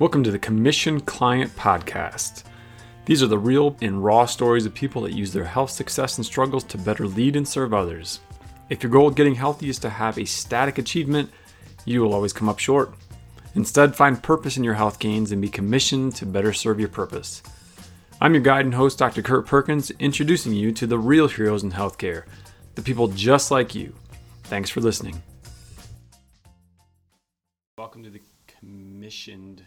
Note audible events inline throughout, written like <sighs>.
Welcome to the Commission Client Podcast. These are the real and raw stories of people that use their health success and struggles to better lead and serve others. If your goal of getting healthy is to have a static achievement, you will always come up short. Instead, find purpose in your health gains and be commissioned to better serve your purpose. I'm your guide and host, Dr. Kurt Perkins, introducing you to the real heroes in healthcare, the people just like you. Thanks for listening. Welcome to the Commissioned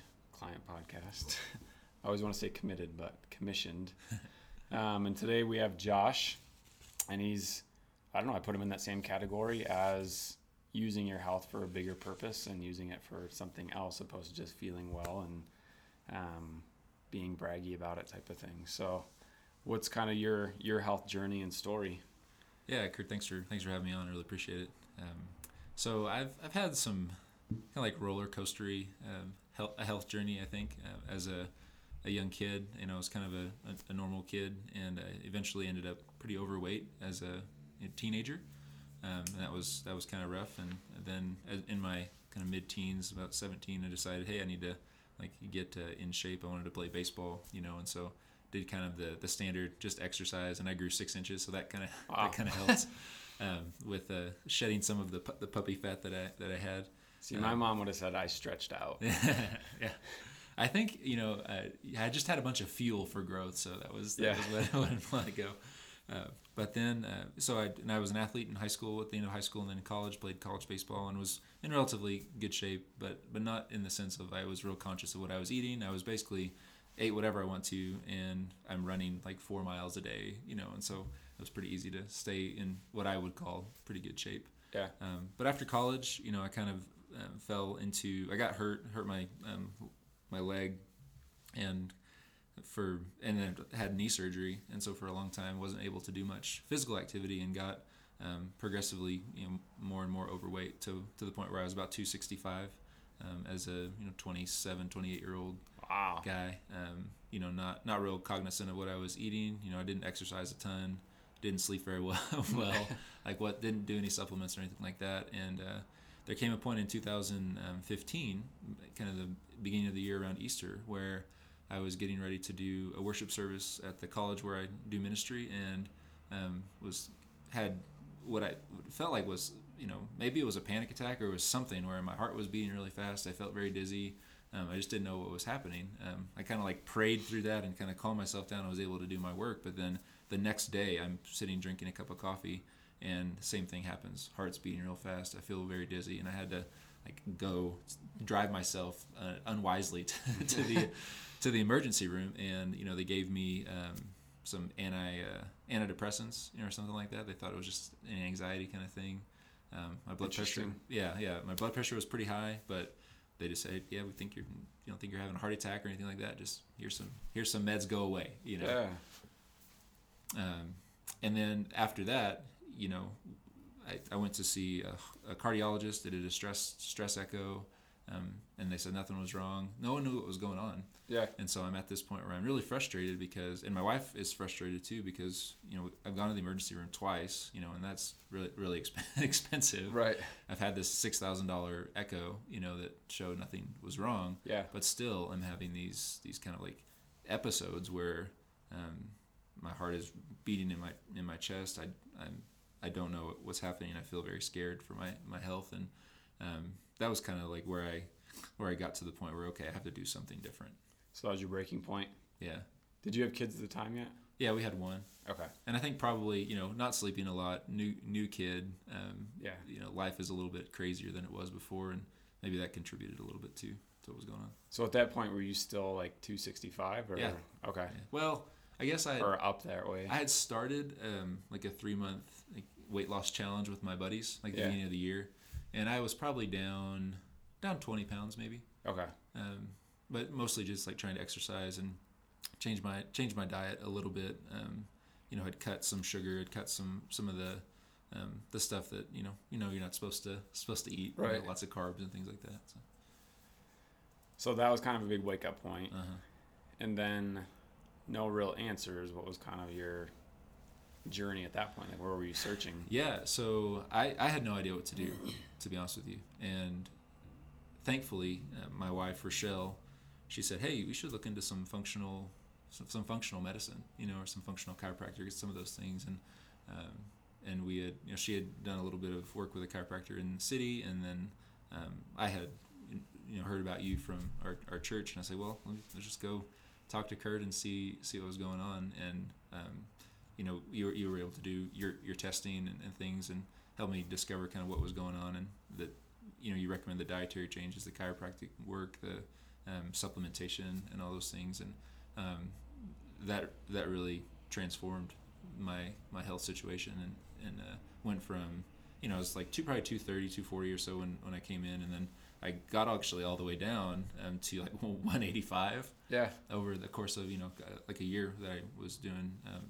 Podcast. <laughs> I always want to say committed, but commissioned. <laughs> Um, and today we have Josh, and he's, I don't know, I put him in that same category as using your health for a bigger purpose and using it for something else opposed to just feeling well and um, being braggy about it type of thing. So, what's kind of your your health journey and story? Yeah, Kurt, thanks for thanks for having me on. I really appreciate it. Um, so I've I've had some kind of like roller coastery um, health, a health journey. I think uh, as a a young kid, you know, I was kind of a, a, a normal kid, and I eventually ended up pretty overweight as a, a teenager, um, and that was that was kind of rough. And then in my kind of mid-teens, about 17, I decided, hey, I need to like get uh, in shape. I wanted to play baseball, you know, and so did kind of the the standard just exercise, and I grew six inches, so that kind of wow. that kind of helped um, with uh, shedding some of the pu- the puppy fat that I that I had. See, my um, mom would have said I stretched out. <laughs> yeah. I think you know uh, I just had a bunch of fuel for growth, so that was that yeah. was what <laughs> I wanted to go. Uh, but then, uh, so I and I was an athlete in high school at the end of high school, and then in college played college baseball and was in relatively good shape, but but not in the sense of I was real conscious of what I was eating. I was basically ate whatever I want to, and I'm running like four miles a day, you know, and so it was pretty easy to stay in what I would call pretty good shape. Yeah. Um, but after college, you know, I kind of um, fell into I got hurt, hurt my um, my leg, and for and then had knee surgery, and so for a long time wasn't able to do much physical activity and got um, progressively you know more and more overweight to to the point where I was about 265 um, as a you know 27 28 year old wow. guy. Um, you know not not real cognizant of what I was eating. You know I didn't exercise a ton didn't sleep very <laughs> well well <laughs> like what didn't do any supplements or anything like that. And uh, there came a point in 2015 kind of the beginning of the year around Easter where I was getting ready to do a worship service at the college where I do ministry and um, was had what I felt like was you know maybe it was a panic attack or it was something where my heart was beating really fast. I felt very dizzy. Um, I just didn't know what was happening. Um, I kind of like prayed through that and kind of calmed myself down. I was able to do my work, but then the next day I'm sitting drinking a cup of coffee and the same thing happens. Heart's beating real fast. I feel very dizzy, and I had to like go drive myself uh, unwisely <laughs> to, to the <laughs> to the emergency room, and you know they gave me um, some anti uh, antidepressants, you know, or something like that. They thought it was just an anxiety kind of thing. Um, my blood pressure, yeah, yeah, my blood pressure was pretty high, but they just said, yeah, we think you're, you don't think you're having a heart attack or anything like that. Just here's some, here's some meds, go away, you know. Yeah. Um, and then after that, you know, I, I went to see a, a, cardiologist. They did a stress stress echo, um, and they said nothing was wrong. No one knew what was going on. Yeah. And so I'm at this point where I'm really frustrated because, and my wife is frustrated too because you know I've gone to the emergency room twice, you know, and that's really really exp- <laughs> expensive. Right. I've had this six thousand dollar echo, you know, that showed nothing was wrong. Yeah. But still, I'm having these these kind of like episodes where um, my heart is beating in my in my chest. I I'm I don't know what's happening. I feel very scared for my, my health, and um, that was kind of like where I where I got to the point where okay, I have to do something different. So that was your breaking point. Yeah. Did you have kids at the time yet? Yeah, we had one. Okay. And I think probably you know not sleeping a lot, new new kid. Um, yeah. You know, life is a little bit crazier than it was before, and maybe that contributed a little bit too to what was going on. So at that point, were you still like 265 or? Yeah. Okay. Yeah. Well, I guess I or up that way. I had started um, like a three month weight loss challenge with my buddies like the yeah. beginning of the year, and I was probably down down 20 pounds maybe. Okay. Um, but mostly just like trying to exercise and change my change my diet a little bit. Um, you know, I'd cut some sugar, I'd cut some some of the um, the stuff that you know you know you're not supposed to supposed to eat. Right. You know, lots of carbs and things like that. So. so that was kind of a big wake up point. Uh-huh. and then no real answers. What was kind of your journey at that point? Like, where were you searching? Yeah, so I, I had no idea what to do, to be honest with you. And thankfully, uh, my wife, Rochelle, she said, "Hey, we should look into some functional, some, some functional medicine, you know, or some functional chiropractor, some of those things." And um, and we had, you know, she had done a little bit of work with a chiropractor in the city, and then um, I had, you know, heard about you from our, our church, and I said, "Well, let's just go talk to Kurt and see see what was going on." And um, you know, you were, you were able to do your your testing and, and things, and help me discover kind of what was going on, and that you know you recommend the dietary changes, the chiropractic work, the um, supplementation, and all those things, and um, that that really transformed my my health situation, and and uh, went from you know it was like two probably 230 240 or so when, when i came in and then i got actually all the way down um, to like <laughs> 185 Yeah. over the course of you know like a year that i was doing um,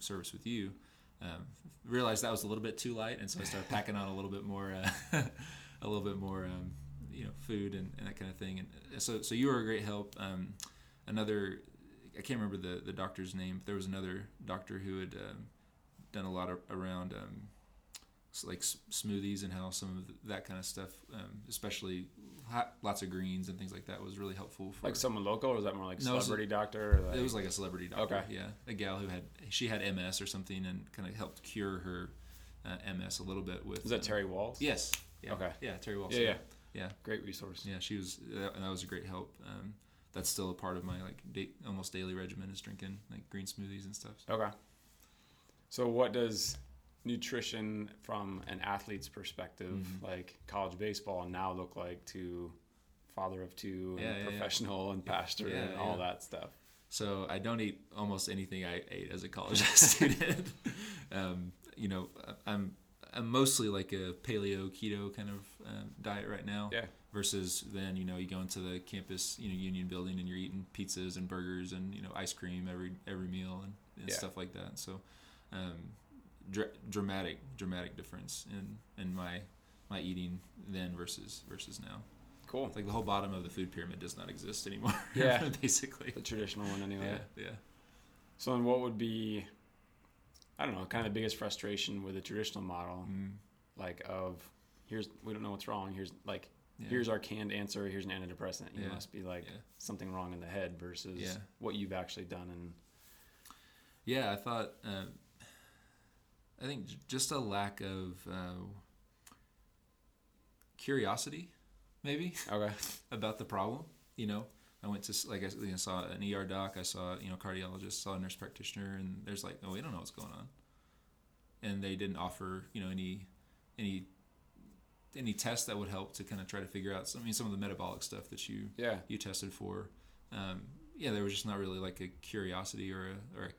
service with you um, realized that was a little bit too light and so i started <laughs> packing on a little bit more uh, <laughs> a little bit more um, you know food and, and, that kind of thing. And so so you were a great help. Um, another i can't remember the the doctor's name but there was another doctor who had um, done a lot of, around um, like smoothies and how some of that kind of stuff, um, especially lots of greens and things like that, was really helpful. For, like someone local, or was that more like No, it celebrity was doctor? Or like, it was like a celebrity doctor. Okay. Yeah, a gal who had she had MS or something and kind of helped cure her uh, MS a little bit with. was that uh, Terry Wahls? Yes. Yeah. Okay. Yeah, Terry Wahls. Yeah, yeah. yeah. Great resource. Yeah, she was, that, and that was a great help. Um, that's still a part of my like da- almost daily regimen is drinking like green smoothies and stuff. Okay. So what does nutrition from an athlete's perspective, Mhm. like college baseball, now look like to father of two, Yeah, and yeah, yeah. professional and pastor Yeah, and all yeah. that stuff? So I don't eat almost anything I ate as a college <laughs> student. um, you know, I'm I'm mostly like a paleo keto kind of um, diet right now. Yeah. Versus then you know you go into the campus you know union building and you're eating pizzas and burgers and you know ice cream every every meal and, and Yeah. stuff like that. So um, dra- dramatic dramatic difference in in my my eating then versus versus now. Cool. It's like the whole bottom of the food pyramid does not exist anymore. <laughs> Yeah. basically. The traditional one, anyway. Yeah, yeah. So then, what would be, I don't know, kind of the biggest frustration with the traditional model, Mm, like of here's we don't know what's wrong. Here's like yeah. here's our canned answer. Here's an antidepressant. You Yeah. must be like Yeah. something wrong in the head versus what you've actually done. And Yeah, I thought. Um, I think j- just a lack of uh, curiosity, maybe <laughs> okay, <laughs> about the problem. You know, I went to like I you know, saw an ER doc. I saw you know cardiologist, saw a nurse practitioner, and there's like, oh, we don't know what's going on, and they didn't offer you know any any any tests that would help to kind of try to figure out. Some, I mean, some of the metabolic stuff that you yeah, you tested for. Um, yeah, there was just not really like a curiosity or a or a,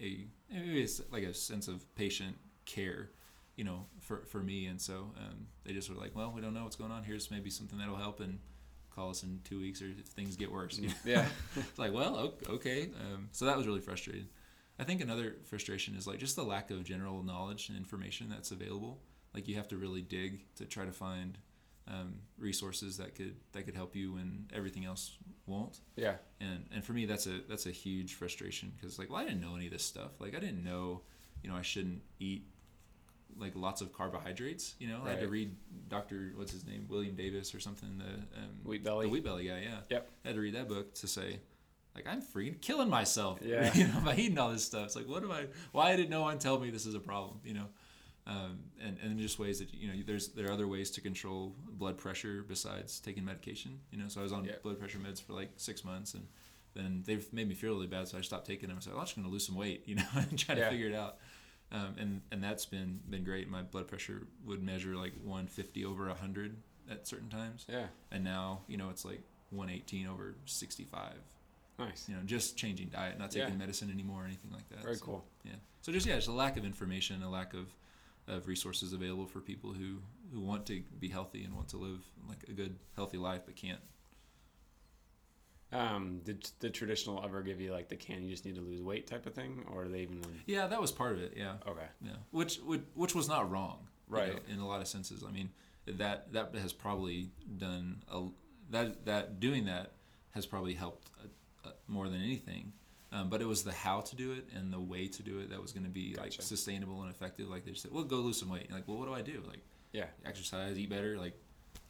a maybe it's like a sense of patient care, you know, for for me. And so um, they just were like, well, we don't know what's going on. Here's maybe something that'll help, and call us in two weeks or if things get worse. yeah, <laughs> it's like, well, okay. Um, so that was really frustrating. I think another frustration is like just the lack of general knowledge and information that's available. Like you have to really dig to try to find um, resources that could that could help you when everything else won't. yeah, And and for me, that's a that's a huge frustration because like, well, I didn't know any of this stuff. Like I didn't know, you know, I shouldn't eat like lots of carbohydrates. You know, I had to read Doctor what's his name, William Davis or something. The um, Wheat Belly. the Wheat Belly guy. Yeah. Yep. I had to read that book to say, like, I'm freaking killing myself. <laughs> Yeah. you know, by eating all this stuff. It's like, what am I? Why did no one tell me this is a problem? You know. Um, and, and just ways that you know there's there are other ways to control blood pressure besides taking medication you know? So I was on Yeah. blood pressure meds for like six months and then they've made me feel really bad so I stopped taking them. I was like oh, I'm just gonna lose some weight <laughs> you know and try Yeah. to figure it out. Um, and and that's been been great. My blood pressure would measure like 150 over 100 at certain times. Yeah, and now you know it's like 118 over 65 nice, you know just changing diet not Yeah. taking medicine anymore or anything like that. Very So, cool. yeah. So just yeah just a lack of information a lack of of resources available for people who who want to be healthy and want to live like a good healthy life but can't. Um, did the traditional ever give you like the can you just need to lose weight type of thing, or they even? yeah that was part of it yeah. Okay, yeah. Which which, which was not wrong you Right. know, in a lot of senses. I mean that that has probably done a that that doing that has probably helped uh uh more than anything um, but it was the how to do it and the way to do it that was going to be like sustainable and effective like they just said well go lose some weight You're like well what do i do like yeah, exercise eat better like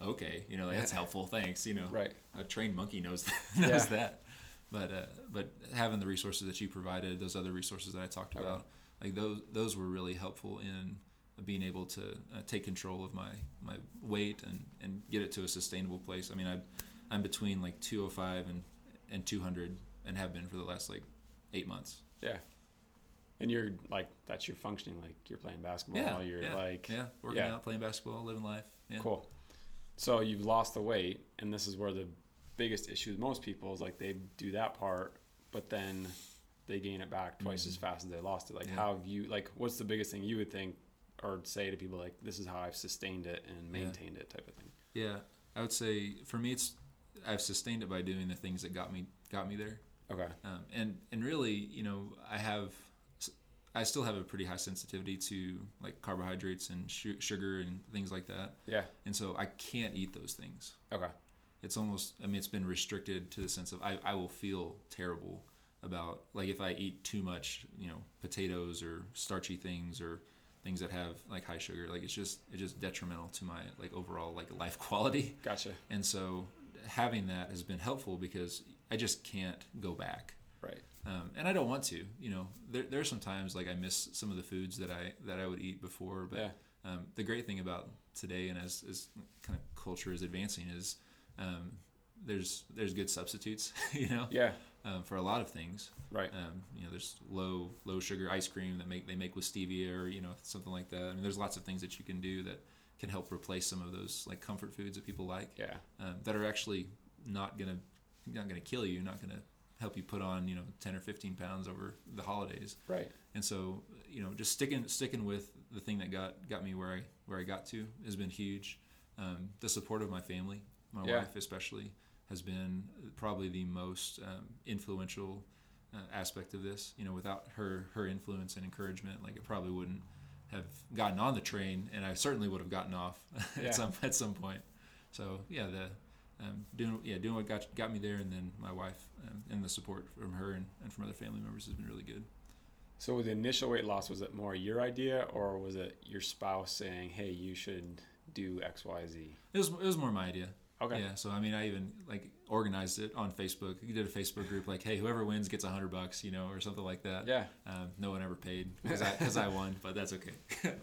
okay, you know, like, that's <laughs> helpful. Thanks. You know, Right. A trained monkey knows <laughs> knows Yeah. that. But uh, but having the resources that you provided, those other resources that I talked Okay. about, like those those were really helpful in being able to uh, take control of my my weight and and get it to a sustainable place. I mean, I I'm between like 205 and and 200 and have been for the last like eight months. Yeah. And you're like that's your functioning like you're playing basketball. Yeah, You're yeah, like Yeah, working yeah. out, playing basketball, living life. Yeah. Cool. So you've lost the weight, and this is where the biggest issue with most people is like they do that part, but then they gain it back twice mm-hmm. as fast as they lost it. Like, Yeah. how have you like? What's the biggest thing you would think or say to people like, "This is how I've sustained it and maintained it," type of thing? Yeah, I would say for me, it's I've sustained it by doing the things that got me got me there. Okay. Um, and and really, you know, I have I still have a pretty high sensitivity to like carbohydrates and su- sugar and things like that, Yeah. and so I can't eat those things. Okay. It's almost I mean it's been restricted to the sense of I, I will feel terrible about like if I eat too much, you know, potatoes or starchy things or things that have like high sugar, like it's just it's just detrimental to my like overall like life quality. Gotcha. And so having that has been helpful because I just can't go back. Right. Um, and I don't want to, you know, there, there are some times like I miss some of the foods that I, that I would eat before, but Yeah. um, the great thing about today and as, as kind of culture is advancing is um, there's, there's good substitutes, <laughs> you know, Yeah. um, for a lot of things. Right. Um, you know, there's low, low sugar ice cream that make, they make with stevia or, you know, something like that. I mean, there's lots of things that you can do that can help replace some of those like comfort foods that people like Yeah. um, that are actually not gonna not gonna kill you, not gonna help you put on you know ten or fifteen pounds over the holidays. Right. And so you know just sticking sticking with the thing that got got me where I where I got to has been huge. Um, the support of my family, my Yeah. wife especially, has been probably the most um, influential uh, aspect of this. You know, without her her influence and encouragement, like it probably wouldn't have gotten on the train, and I certainly would have gotten off <laughs> Yeah. at some at some point. So yeah, the um, doing yeah doing what got got me there, and then my wife um, and the support from her and, and from other family members has been really good. So with the initial weight loss, was it more your idea or was it your spouse saying, "Hey, you should do X, Y, Z"? It was it was more my idea. Okay. Yeah. So I mean, I even like organized it on Facebook. You did a Facebook group like, hey, whoever wins gets a hundred bucks, you know, or something like that. Yeah. Um, no one ever paid because I, 'cause I <laughs> won, but that's okay. <laughs>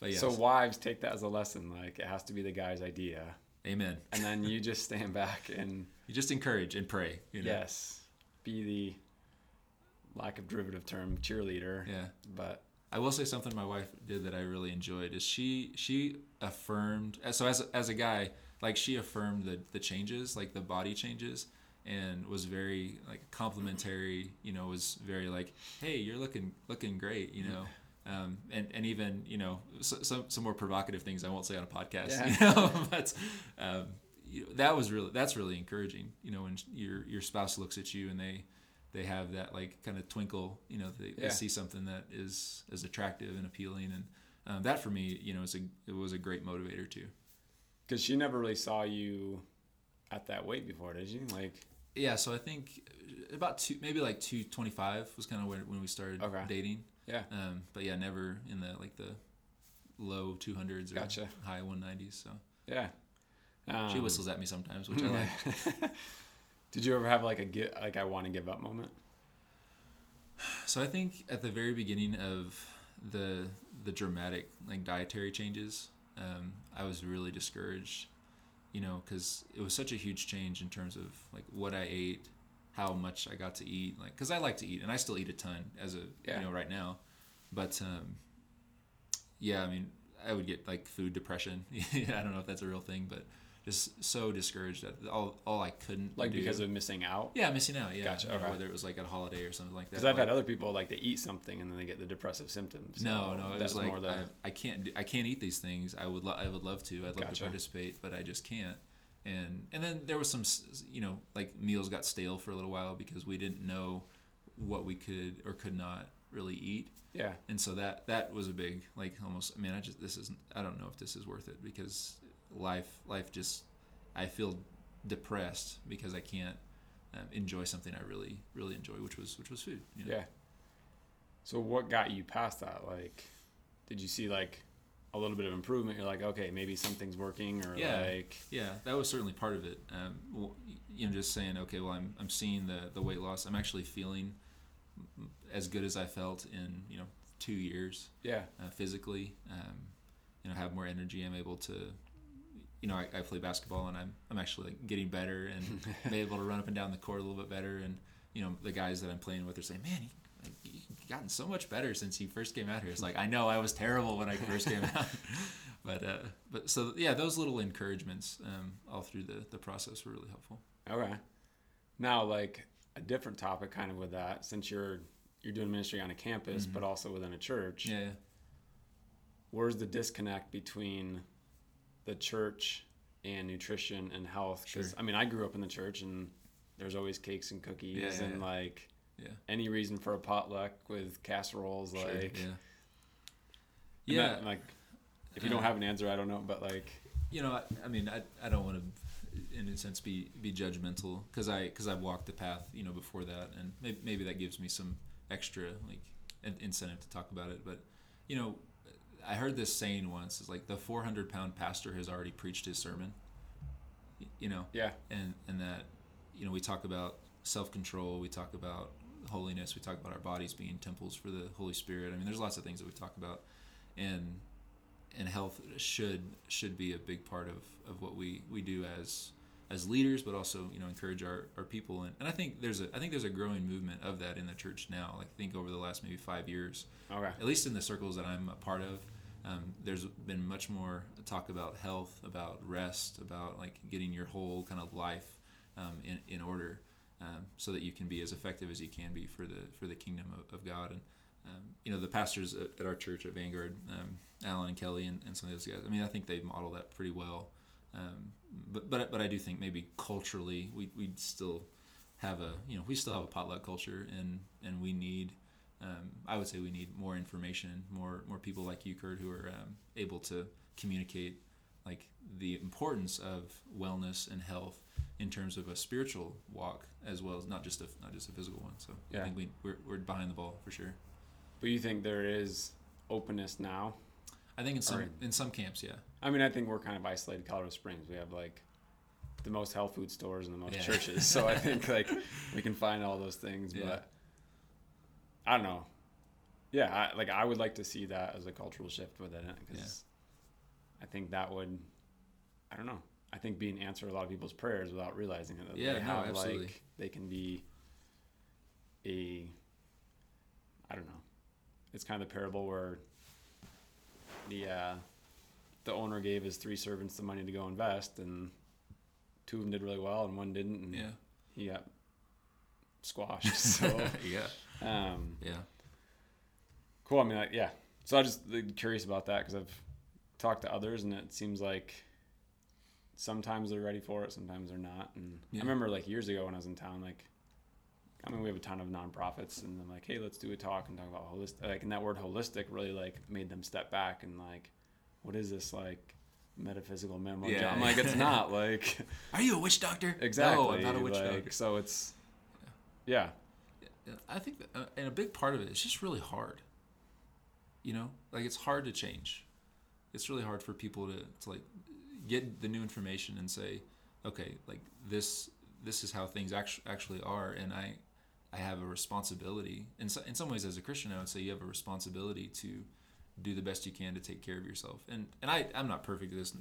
but yeah. So wives take that as a lesson. Like it has to be the guy's idea, amen. and then you just stand back and You just encourage and pray. You know? yes, be the lack of derivative term cheerleader. Yeah. But I will say something my wife did that I really enjoyed is she she affirmed uh, so as as a guy like she affirmed the the changes like the body changes and was very like complimentary you know was very like hey you're looking looking great you know um, and and even you know so, some some more provocative things I won't say on a podcast Yeah. <laughs> you know <laughs> but um, you know, that was really that's really encouraging you know when your your spouse looks at you and they they have that like kind of twinkle you know they, Yeah. they see something that is is attractive and appealing and um, that for me you know is a it was a great motivator too because she never really saw you at that weight before, did you? Like yeah so i think about two maybe like 225 was kind of when, when we started Okay. dating yeah, um, but yeah never in the like the low 200s or Gotcha. high 190s so yeah. she Um, whistles at me sometimes which i like <laughs> Did you ever have like a get, like I want to give up moment? So I think at the very beginning of the the dramatic like dietary changes, um, I was really discouraged, you know, because it was such a huge change in terms of like what I ate, how much I got to eat, like because I like to eat and I still eat a ton as a Yeah. you know right now, but um, yeah, I mean I would get like food depression. <laughs> I don't know if that's a real thing, but just so discouraged that all all I couldn't Like do. because of missing out? yeah missing out yeah Gotcha, okay. whether it was like at a holiday or something like that Because I've had other people like they eat something and then they get the depressive symptoms. No, So no, it that's was like more the I, I can't I can't eat these things. I would lo- I would love to. I'd love Gotcha. to participate, but I just can't. And and then there was some you know like meals got stale for a little while because we didn't know what we could or could not really eat. yeah And so that that was a big like almost I mean I just this isn't I don't know if this is worth it because life life just I feel depressed because I can't um, enjoy something I really really enjoy which was which was food. You know? yeah. So what got you past that? Like, did you see like, a little bit of improvement, you're like, okay, maybe something's working, or Yeah. like, Yeah, that was certainly part of it. Um, you know, just saying, okay, well, I'm I'm seeing the the weight loss. I'm actually feeling as good as I felt in you know two years yeah, uh, physically. Um, you know, have more energy. I'm able to, you know, I, I play basketball and I'm I'm actually like getting better and <laughs> be able to run up and down the court a little bit better. And you know, the guys that I'm playing with are saying, man, you, like, you've gotten so much better since you first came out here. It's like I know I was terrible when I first came out, <laughs> but uh, but so yeah, those little encouragements um, all through the the process were really helpful. okay. Now, like a different topic, kind of with that, since you're you're doing ministry on a campus, Mhm. but also within a church. Yeah, Where's the disconnect between the church and nutrition and health? 'Cause, Sure. I mean, I grew up in the church, and there's always cakes and cookies, Yeah, yeah, and yeah. like yeah, any reason for a potluck with casseroles, Sure, like yeah, yeah. that, like if you don't Uh, have an answer, I don't know, but like you know, I, I mean, I, I don't want to, in a sense, be be judgmental because I because I've walked the path, you know, before that, and maybe, maybe that gives me some extra like in- incentive to talk about it. But you know, I heard this saying once: "Is like the 400 pound pastor has already preached his sermon." You know, yeah, and and that you know we talk about self control, we talk about holiness, we talk about our bodies being temples for the Holy Spirit. I mean, there's lots of things that we talk about, and and health should should be a big part of, of what we, we do as as leaders, but also you know encourage our, our people. And, and I think there's a I think there's a growing movement of that in the church now. Like I think over the last maybe five years, okay, at least in the circles that I'm a part of, um, there's been much more talk about health, about rest, about like getting your whole kind of life um, in, in order, um, so that you can be as effective as you can be for the for the kingdom of, of God. And um, you know the pastors at, at our church at Vanguard, um, Alan and Kelly, and, and some of those guys. I mean, I think they model that pretty well. Um, but but but I do think maybe culturally we we still have a you know we still have a potluck culture and and we need um, I would say we need more information, more more people like you, Kurt, who are um, able to communicate like the importance of wellness and health in terms of a spiritual walk as well as not just a not just a physical one. So I think we we're, we're behind the ball for sure. but you think there is openness now? I think in some Alright. in some camps, yeah, I mean, I think we're kind of isolated. Colorado Springs, we have like the most health food stores and the most Yeah. churches, so I think <laughs> like we can find all those things, Yeah. but I don't know. Yeah, I, like I would like to see that as a cultural shift within it because I think that would, I don't know. I think being answered a lot of people's prayers without realizing it. that Yeah, they no, absolutely. Like they can be a, I don't know. It's kind of the parable where the uh, the owner gave his three servants the money to go invest, and two of them did really well, and one didn't, and yeah, he got squashed. <laughs> So, yeah, um, yeah, cool. I mean, like, yeah. So I'm just uh, curious about that because I've talked to others, and it seems like sometimes they're ready for it, sometimes they're not. And Yeah. I remember like years ago when I was in town, like. I mean, we have a ton of nonprofits, and I'm like, hey, let's do a talk and talk about holistic. Like, and that word holistic really like made them step back and like, what is this like metaphysical minimum? Yeah. I'm like, it's <laughs> not like <laughs> Are you a witch doctor? exactly. No, I'm not a witch like, doctor. So it's, yeah, I think, that, uh, and a big part of it is just really hard. You know, like it's hard to change. It's really hard for people to, to like get the new information and say, okay, like this this is how things actually actually are, and I I have a responsibility. In so, in some ways, as a Christian, I would say you have a responsibility to do the best you can to take care of yourself. And and I I'm not perfect at this,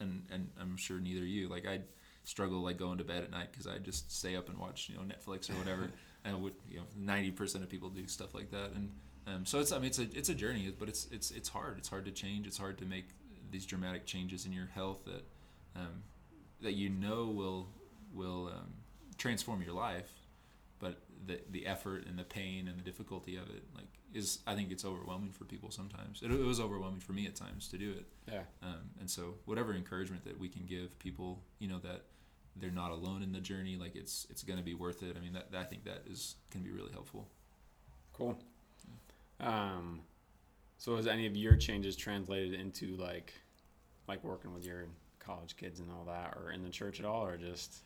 and and I'm sure neither are you. Like I struggle like going to bed at night because I just stay up and watch you know Netflix or whatever. <laughs> and would you know ninety percent of people do stuff like that. And um, so it's I mean it's a it's a journey, but it's it's it's hard. It's hard to change. It's hard to make these dramatic changes in your health that um, that you know will will um, transform your life but the the effort and the pain and the difficulty of it like is I think it's overwhelming for people sometimes. It, it was overwhelming for me at times to do it. yeah, Um, and so whatever encouragement that we can give people, you know that they're not alone in the journey, like it's it's going to be worth it. I mean that, that I think that is can be really helpful. cool. Um, so has any of your changes translated into like, like working with your college kids and all that, or in the church at all, or just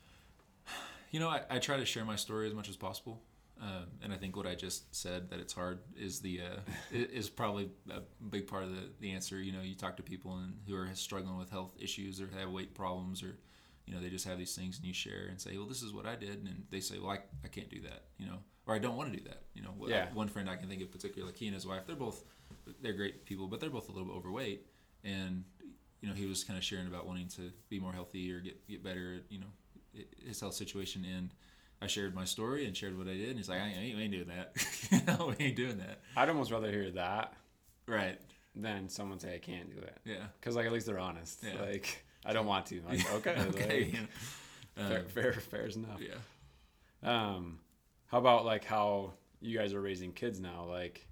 You know, I, I try to share my story as much as possible. Um, and I think what I just said that it's hard is the uh, <laughs> is probably a big part of the, the answer. You know, you talk to people and who are struggling with health issues or have weight problems or you know they just have these things and you share and say, well, this is what I did, and they say, well, I, I can't do that. You know, or I don't want to do that. You know, Yeah. one friend I can think of particularly, like he and his wife, they're both they're great people, but they're both a little bit overweight, and you know he was kind of sharing about wanting to be more healthy or get get better. At, you know, his health situation, and I shared my story and shared what I did, and he's like, I ain't, ain't doing that. <laughs> you know, we ain't doing that. I'd almost rather hear that Right. than someone say I can't do it. Yeah. Because like at least they're honest. Yeah. Like I don't want to. Like <laughs> okay, okay. like, <laughs> fair, Um, fair, fair's enough. yeah. Um, how about like how you guys are raising kids now? Like,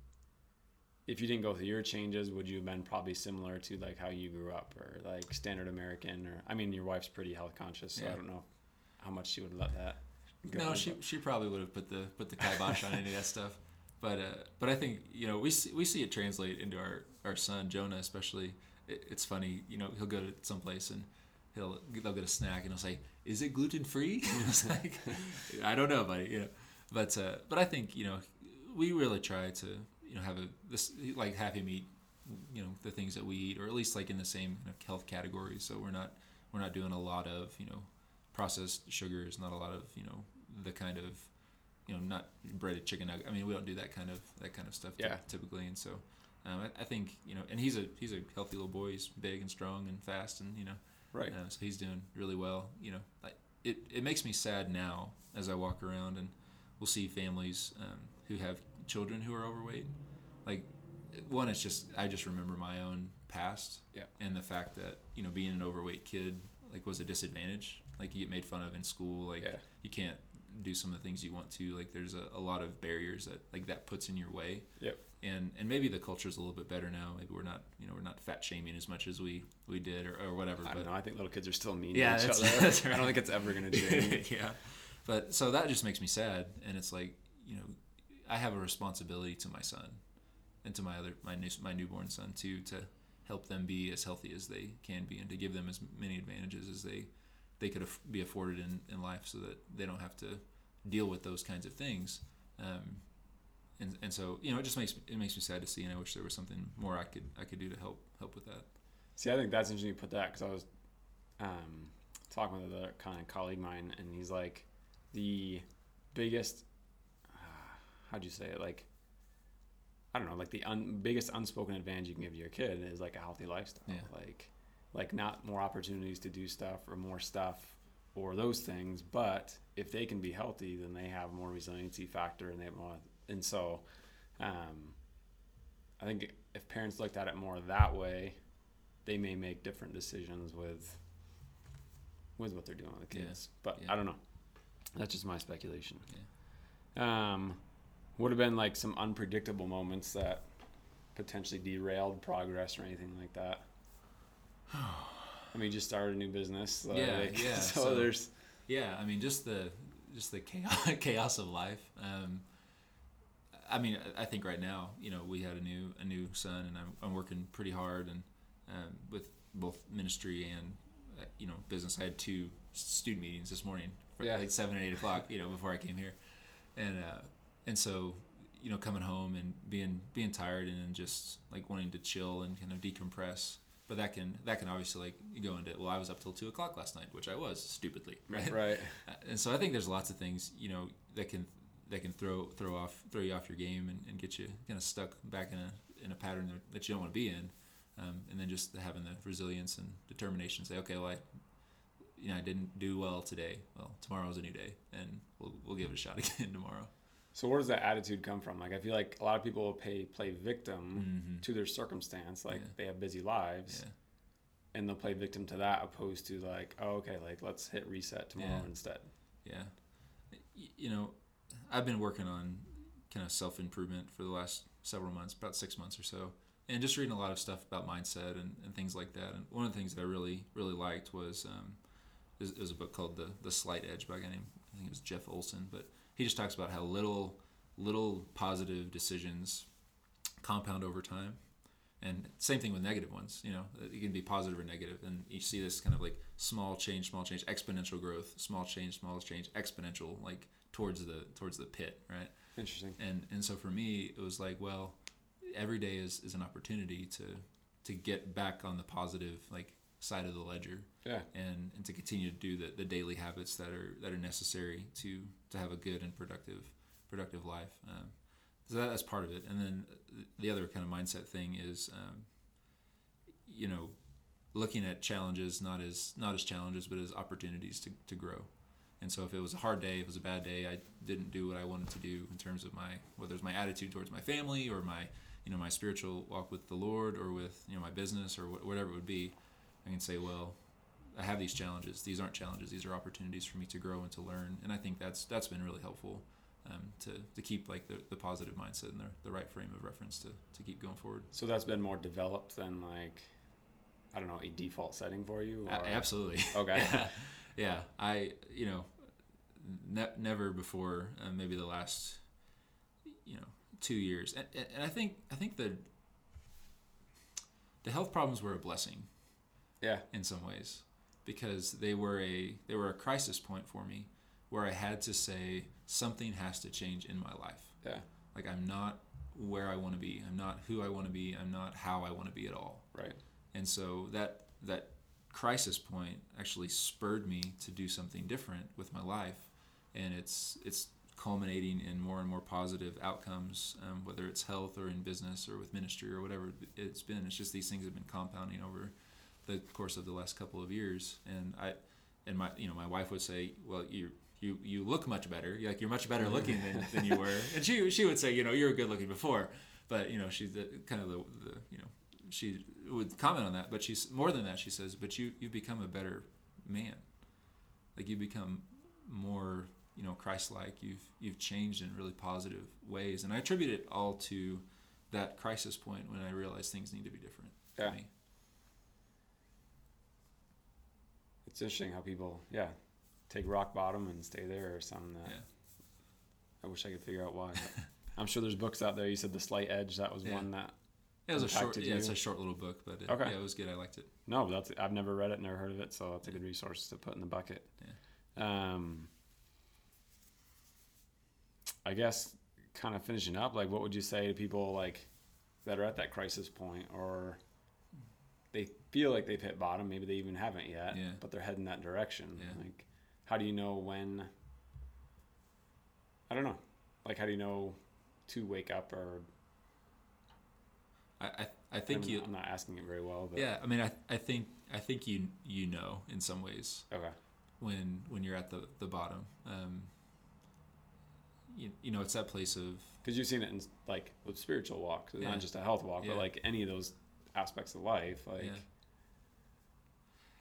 if you didn't go through your changes, would you have been probably similar to like how you grew up, or like standard American? Or I mean, your wife's pretty health conscious, so I don't know how much she would have let that. Go, No, she but- she probably would have put the put the kibosh on any of that stuff. But uh, but I think you know we see, we see it translate into our our son Jonah especially. It, it's funny, you know, he'll go to some place and he'll they'll get a snack and he'll say, "Is it gluten free?" <laughs> it's like, I don't know, buddy. You know, but uh, but I think you know we really try to you know have a this like have him eat you know the things that we eat or at least like in the same kind of health categories. So we're not we're not doing a lot of you know processed sugars, not a lot of you know the kind of you know not breaded chicken nugget. I mean, we don't do that kind of that kind of stuff Yeah. typically, and so um, I, I think you know, and he's a he's a healthy little boy. He's big and strong and fast, and you know, right. uh, so he's doing really well. You know, like it it makes me sad now as I walk around and we'll see families um, who have children who are overweight. Like one, it's just I just remember my own past, Yeah. and the fact that you know being an overweight kid like was a disadvantage. Like you get made fun of in school. Like Yeah. you can't do some of the things you want to. Like there's a, a lot of barriers that like that puts in your way. Yep. And and maybe the culture's a little bit better now. Maybe we're not you know we're not fat shaming as much as we we did or, or whatever. I but don't know. I think little kids are still mean Yeah, to each other. <laughs> that's I don't think it's ever gonna change. <laughs> yeah. But so that just makes me sad, and it's like you know, I have a responsibility to my son, and to my other my new, my newborn son too, to help them be as healthy as they can be, and to give them as many advantages as they they could af- be afforded in, in life, so that they don't have to deal with those kinds of things. Um, and, and so you know, it just makes it makes me sad to see, and I wish there was something more I could I could do to help help with that. See, I think that's interesting you put that because I was um, talking with another kind of colleague of mine, and he's like, the biggest, uh, how'd you say it? Like, I don't know, like the un- biggest unspoken advantage you can give your kid is like a healthy lifestyle. Yeah. Like, like not more opportunities to do stuff or more stuff or those things, but if they can be healthy, then they have more resiliency factor, and they have more. And so, um, I think if parents looked at it more that way, they may make different decisions with with what they're doing with the Yeah. kids. But Yeah. I don't know. That's just my speculation. Yeah. Um, would have been like some unpredictable moments that potentially derailed progress or anything like that. <sighs> I mean, just started a new business. Yeah, like, <laughs> yeah, So, so- there's Yeah, I mean, just the just the chaos, <laughs> chaos of life. Um, I mean, I think right now, you know, we had a new a new son, and I'm, I'm working pretty hard and um, with both ministry and you know business. I had two student meetings this morning, for Yeah. like seven and eight o'clock, <laughs> you know, before I came here, and uh, and so you know, coming home and being being tired and then just like wanting to chill and kind of decompress. But that can that can obviously like go into well, I was up till two o'clock last night, which I was stupidly, <laughs> right? right. Uh, and so I think there's lots of things you know that can that can throw throw off throw you off your game and, and get you kind of stuck back in a in a pattern that you don't want to be in, um, and then just having the resilience and determination to say okay well I you know I didn't do well today well tomorrow's a new day and we'll we'll give it a shot <laughs> again tomorrow. So where does that attitude come from? Like I feel like a lot of people will pay play victim Mhm. to their circumstance. Like Yeah. they have busy lives. Yeah. and they'll play victim to that opposed to like oh okay like let's hit reset tomorrow Yeah. instead Yeah. You know, I've been working on kind of self improvement for the last several months, about six months or so, and just reading a lot of stuff about mindset and, and things like that. And one of the things that I really, really liked was um, is, is a book called The The Slight Edge by a guy named I think it was Jeff Olson, but he just talks about how little little positive decisions compound over time. And same thing with negative ones, you know, it can be positive or negative. And you see this kind of like small change, small change, exponential growth, small change, small change, exponential, like towards the towards the pit, right? Interesting. And and so for me, it was like, well, every day is, is an opportunity to to get back on the positive like side of the ledger Yeah. and, and to continue to do the, the daily habits that are that are necessary to to have a good and productive productive life. Um, so that, that's part of it. And then the other kind of mindset thing is, um, you know, looking at challenges not as not as challenges but as opportunities to, to grow. And so if it was a hard day, if it was a bad day, I didn't do what I wanted to do in terms of my whether it's my attitude towards my family or my you know my spiritual walk with the Lord or with you know my business or wh- whatever it would be. I can say, well, I have these challenges. These aren't challenges. These are opportunities for me to grow and to learn. And I think that's that's been really helpful um, to, to keep like the, the positive mindset and the, the right frame of reference to, to keep going forward. So that's been more developed than like, I don't know, a default setting for you. Or- absolutely. <laughs> Okay. yeah. yeah. I you know ne- never before uh, maybe the last you know two years and, and I think I think the the health problems were a blessing Yeah. in some ways because they were a they were a crisis point for me where I had to say something has to change in my life. Yeah. Like I'm not where I want to be. I'm not who I want to be. I'm not how I want to be at all. Right. And so that that crisis point actually spurred me to do something different with my life, and it's it's culminating in more and more positive outcomes, um, whether it's health or in business or with ministry or whatever it's been. It's just these things have been compounding over the course of the last couple of years, and I and my you know my wife would say, well you. You, you look much better. You're like you're much better looking than, than you were, and she she would say, you know, you were good looking before, but you know she's the kind of the, the you know she would comment on that, but she's more than that. She says, "But you you become a better man. Like you become more, you know, Christ-like. You've you've changed in really positive ways." And I attribute it all to that crisis point when I realized things need to be different Yeah. for me. It's interesting how people, yeah, take rock bottom and stay there or something that Yeah. I wish I could figure out why. <laughs> I'm sure there's books out there. You said The Slight Edge. That was Yeah. one that, It was a short, yeah, it's a short little book, but it, Okay. yeah, it was good. I liked it. no, that's, I've never read it, never heard of it. So it's a good resource to put in the bucket. Yeah. Um, I guess kind of finishing up, like what would you say to people like that are at that crisis point or they feel like they've hit bottom, maybe they even haven't yet, Yeah. but they're heading that direction. Yeah. Like how do you know when I don't know. Like how do you know to wake up or I I, I think I'm, you. I'm not asking it very well, but Yeah, I mean, I, I think I think you you know in some ways okay. when when you're at the the bottom. Um, you, you know, it's that place of Because you've seen it in like with spiritual walk, so Yeah. not just a health walk, Yeah. but like any of those aspects of life. Like, Yeah.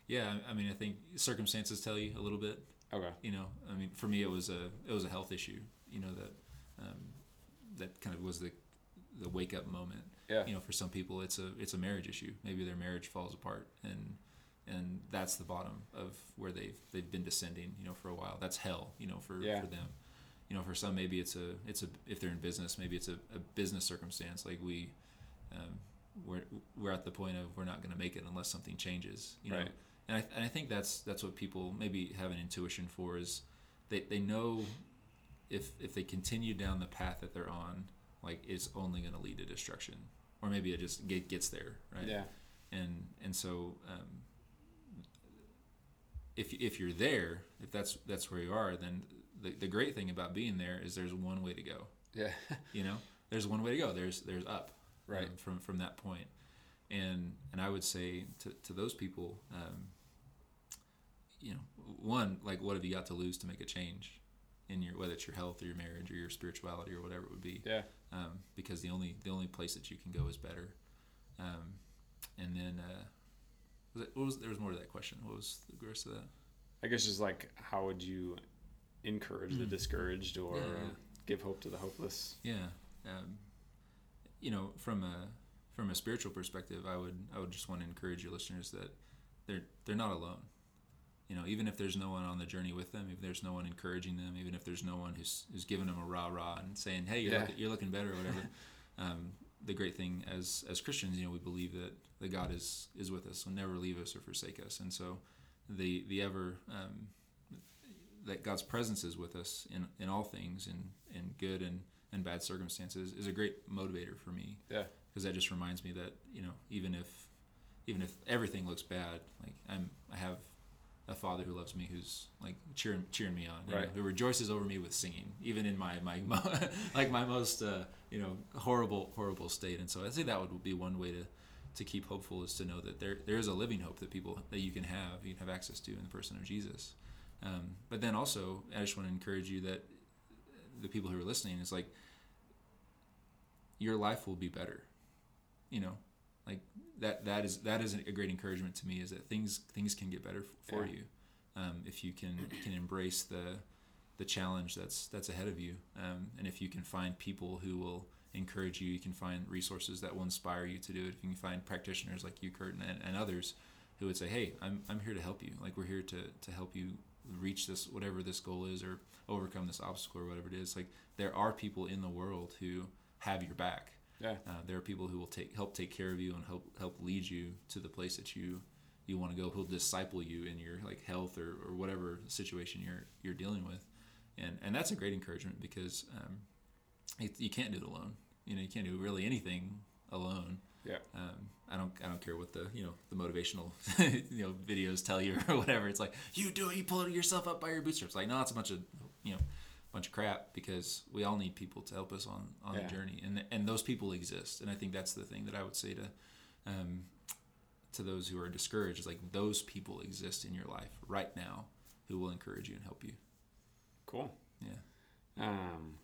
yeah. I I mean, I think circumstances tell you a little bit. okay, You know, I mean, for me, it was a it was a health issue. You know that um, that kind of was the the wake up moment. yeah, You know, for some people, it's a it's a marriage issue. Maybe their marriage falls apart, and and that's the bottom of where they've they've been descending. You know, for a while. That's hell. You know, for Yeah. for them. You know, for some, maybe it's a it's a if they're in business, maybe it's a, a business circumstance. Like we, um, we're we're at the point of we're not going to make it unless something changes. You know, Right. and I and I think that's that's what people maybe have an intuition for is they they know if if they continue down the path that they're on, like it's only going to lead to destruction, or maybe it just get, gets there, right? yeah, And and so um, if if you're there, if that's that's where you are, then the the great thing about being there is there's one way to go. yeah, You know, there's one way to go. There's there's up, Right. um, from from that point, and and I would say to to those people, um, you know, one like what have you got to lose to make a change in your whether it's your health or your marriage or your spirituality or whatever it would be yeah. um, because the only the only place that you can go is better. Um, and then uh, was it, what was there was more to that question? What was the rest of that? I guess just like how would you encourage the Mm. discouraged or Yeah, yeah. give hope to the hopeless? Yeah, um, you know, from a from a spiritual perspective, I would I would just want to encourage your listeners that they're they're not alone. You know, even if there's no one on the journey with them, if there's no one encouraging them, even if there's no one who's who's giving them a rah rah and saying, "Hey, you're, Yeah. looking, you're looking better" or whatever. <laughs> um, the great thing as as Christians, you know, we believe that that God is is with us, will never leave us or forsake us, and so the the ever um, that God's presence is with us in in all things, in in good and and bad circumstances, is a great motivator for me. Yeah. Because that just reminds me that you know even if even if everything looks bad, like I'm I have a father who loves me who's like cheering cheering me on know, who rejoices over me with singing even in my my <laughs> like my most uh, you know horrible horrible state and so i'd say that would be one way to to keep hopeful is to know that there there is a living hope that people that you can have you can have access to in the person of jesus um, but then also i just want to encourage you that the people who are listening is like your life will be better you know like that that is that is a great encouragement to me is that things things can get better f- for Yeah. you um, if you can can embrace the the challenge that's that's ahead of you um, and if you can find people who will encourage you you can find resources that will inspire you to do it if you can find practitioners like you Kurt and, and others who would say hey I'm, I'm here to help you like we're here to, to help you reach this whatever this goal is or overcome this obstacle or whatever it is like there are people in the world who have your back Yeah. uh, there are people who will take help take care of you and help help lead you to the place that you you want to go. Who'll disciple you in your like health or, or whatever situation you're you're dealing with, and and that's a great encouragement because um, it, you can't do it alone. You know, you can't do really anything alone. Yeah. Um, I don't I don't care what the you know the motivational <laughs> you know videos tell you or <laughs> whatever. It's like you do it, you pull yourself up by your bootstraps. Like no, it's a bunch of you know bunch of crap because we all need people to help us on on Yeah. the journey, and and those people exist. And I think that's the thing that I would say to um, to those who are discouraged is like those people exist in your life right now who will encourage you and help you. Cool. Yeah. Um,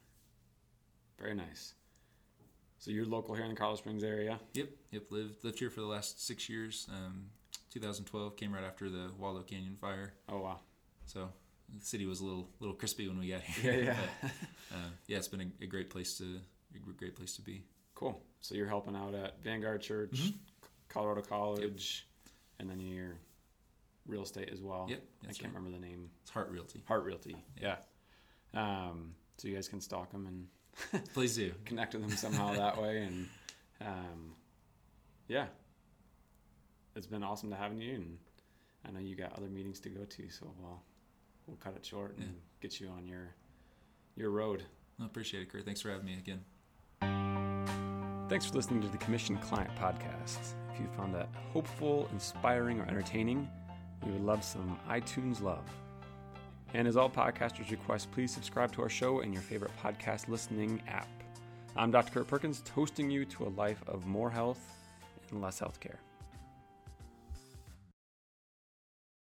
very nice. So you're local here in the Colorado Springs area. Yep. Yep. Lived lived here for the last six years. Um, 2012 came right after the Waldo Canyon fire, Oh wow. so the city was a little little crispy when we got <laughs> here. Yeah, yeah. but, uh, yeah, it's been a, a great place to a great place to be. Cool. So you're helping out at Vanguard Church, Mhm. Colorado College, and then you're real estate as well. Yep. I can't right. remember the name. It's Heart Realty. Heart Realty. Yeah. Yeah. Um, so you guys can stalk them and <laughs> Please do. connect with them somehow <laughs> that way. And um, yeah, it's been awesome to having you. And I know you got other meetings to go to, so we'll we'll cut it short and Yeah. get you on your your road. I appreciate it, Kurt. Thanks for having me again. Thanks for listening to the Commission Client Podcast. If you found that hopeful, inspiring, or entertaining, we would love some iTunes love. And as all podcasters request, please subscribe to our show in your favorite podcast listening app. I'm Dr. Kurt Perkins, toasting you to a life of more health and less healthcare.